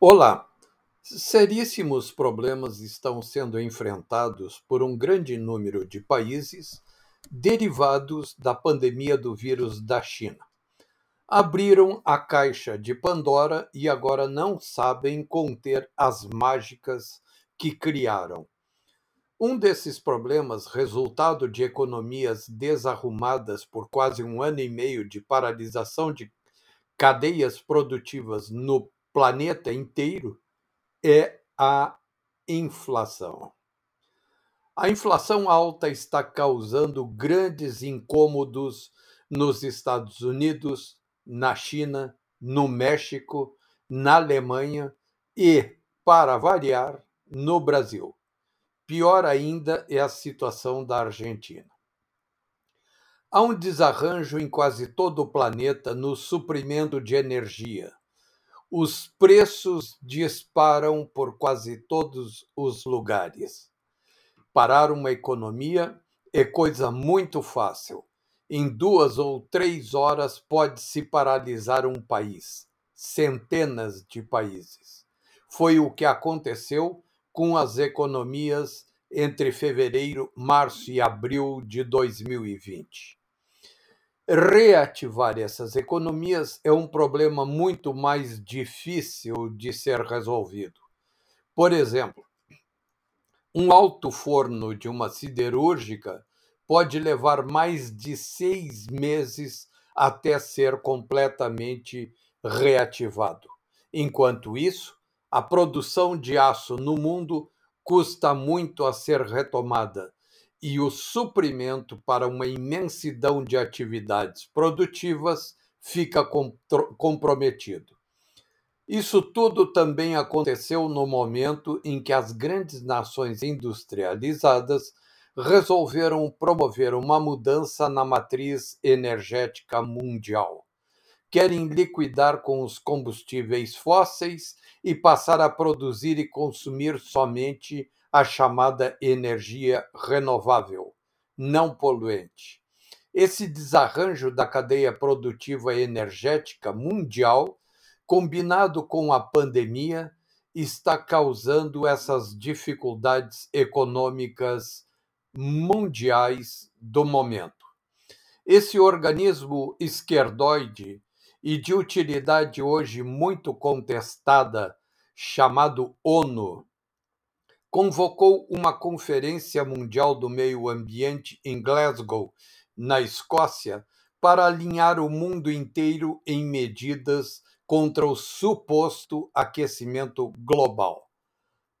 Olá! Seríssimos problemas estão sendo enfrentados por um grande número de países derivados da pandemia do vírus da China. Abriram a caixa de Pandora e agora não sabem conter as mágicas que criaram. Um desses problemas, resultado de economias desarrumadas por quase um ano e meio de paralisação de cadeias produtivas no planeta inteiro, é a inflação. A inflação alta está causando grandes incômodos nos Estados Unidos, na China, no México, na Alemanha e, para variar, no Brasil. Pior ainda é a situação da Argentina. Há um desarranjo em quase todo o planeta no suprimento de energia. Os preços disparam por quase todos os lugares. Parar uma economia é coisa muito fácil. Em duas ou três horas pode-se paralisar um país, centenas de países. Foi o que aconteceu com as economias entre fevereiro, março e abril de 2020. Reativar essas economias é um problema muito mais difícil de ser resolvido. Por exemplo, um alto forno de uma siderúrgica pode levar mais de seis meses até ser completamente reativado. Enquanto isso, a produção de aço no mundo custa muito a ser retomada e o suprimento para uma imensidão de atividades produtivas fica comprometido. Isso tudo também aconteceu no momento em que as grandes nações industrializadas resolveram promover uma mudança na matriz energética mundial. Querem liquidar com os combustíveis fósseis e passar a produzir e consumir somente a chamada energia renovável, não poluente. Esse desarranjo da cadeia produtiva energética mundial, combinado com a pandemia, está causando essas dificuldades econômicas mundiais do momento. Esse organismo esquerdoide e de utilidade hoje muito contestada, chamado ONU, convocou uma Conferência Mundial do Meio Ambiente em Glasgow, na Escócia, para alinhar o mundo inteiro em medidas contra o suposto aquecimento global.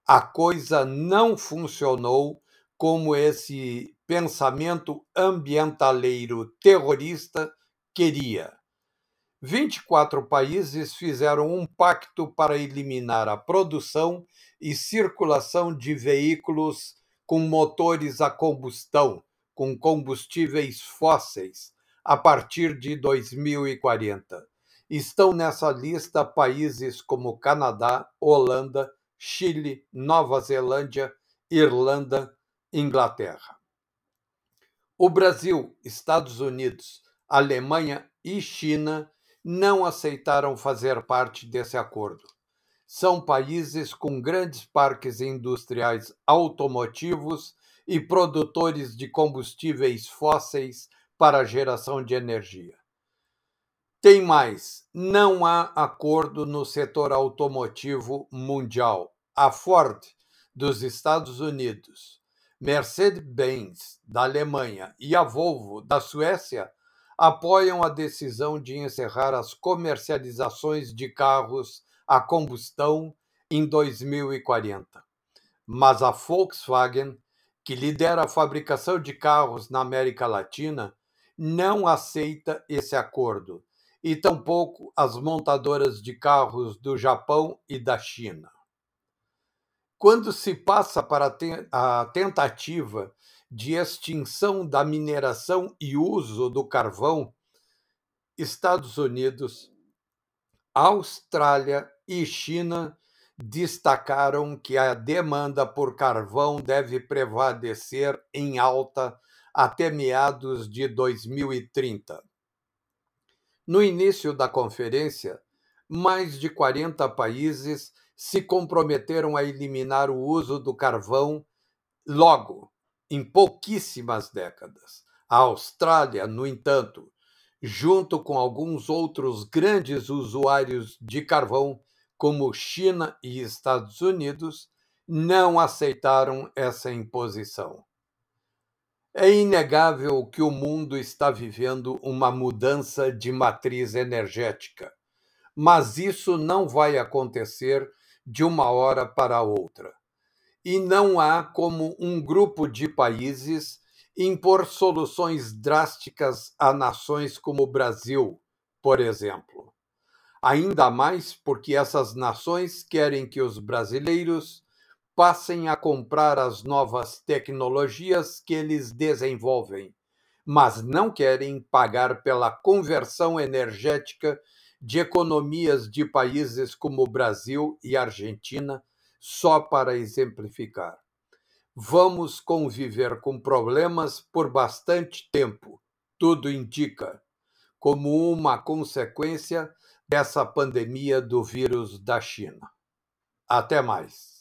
A coisa não funcionou como esse pensamento ambientaleiro terrorista queria. 24 países fizeram um pacto para eliminar a produção e circulação de veículos com motores a combustão, com combustíveis fósseis, a partir de 2040. Estão nessa lista países como Canadá, Holanda, Chile, Nova Zelândia, Irlanda, Inglaterra. O Brasil, Estados Unidos, Alemanha e China não aceitaram fazer parte desse acordo. São países com grandes parques industriais automotivos e produtores de combustíveis fósseis para geração de energia. Tem mais: não há acordo no setor automotivo mundial. A Ford, dos Estados Unidos, Mercedes-Benz, da Alemanha, e a Volvo, da Suécia, apoiam a decisão de encerrar as comercializações de carros a combustão em 2040. Mas a Volkswagen, que lidera a fabricação de carros na América Latina, não aceita esse acordo, e tampouco as montadoras de carros do Japão e da China. Quando se passa para a tentativa de extinção da mineração e uso do carvão, Estados Unidos, Austrália e China destacaram que a demanda por carvão deve prevalecer em alta até meados de 2030. No início da conferência, mais de 40 países se comprometeram a eliminar o uso do carvão logo, em pouquíssimas décadas. A Austrália, no entanto, junto com alguns outros grandes usuários de carvão, como China e Estados Unidos, não aceitaram essa imposição. É inegável que o mundo está vivendo uma mudança de matriz energética, mas isso não vai acontecer de uma hora para outra. E não há como um grupo de países impor soluções drásticas a nações como o Brasil, por exemplo. Ainda mais porque essas nações querem que os brasileiros passem a comprar as novas tecnologias que eles desenvolvem, mas não querem pagar pela conversão energética de economias de países como Brasil e Argentina, só para exemplificar. Vamos conviver com problemas por bastante tempo, tudo indica, como uma consequência dessa pandemia do vírus da China. Até mais.